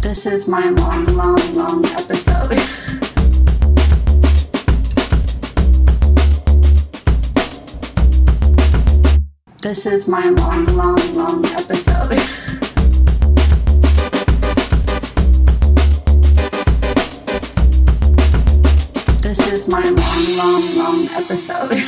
This is my long, long, long episode. This is my long, long, long episode. This is my long, long, long episode.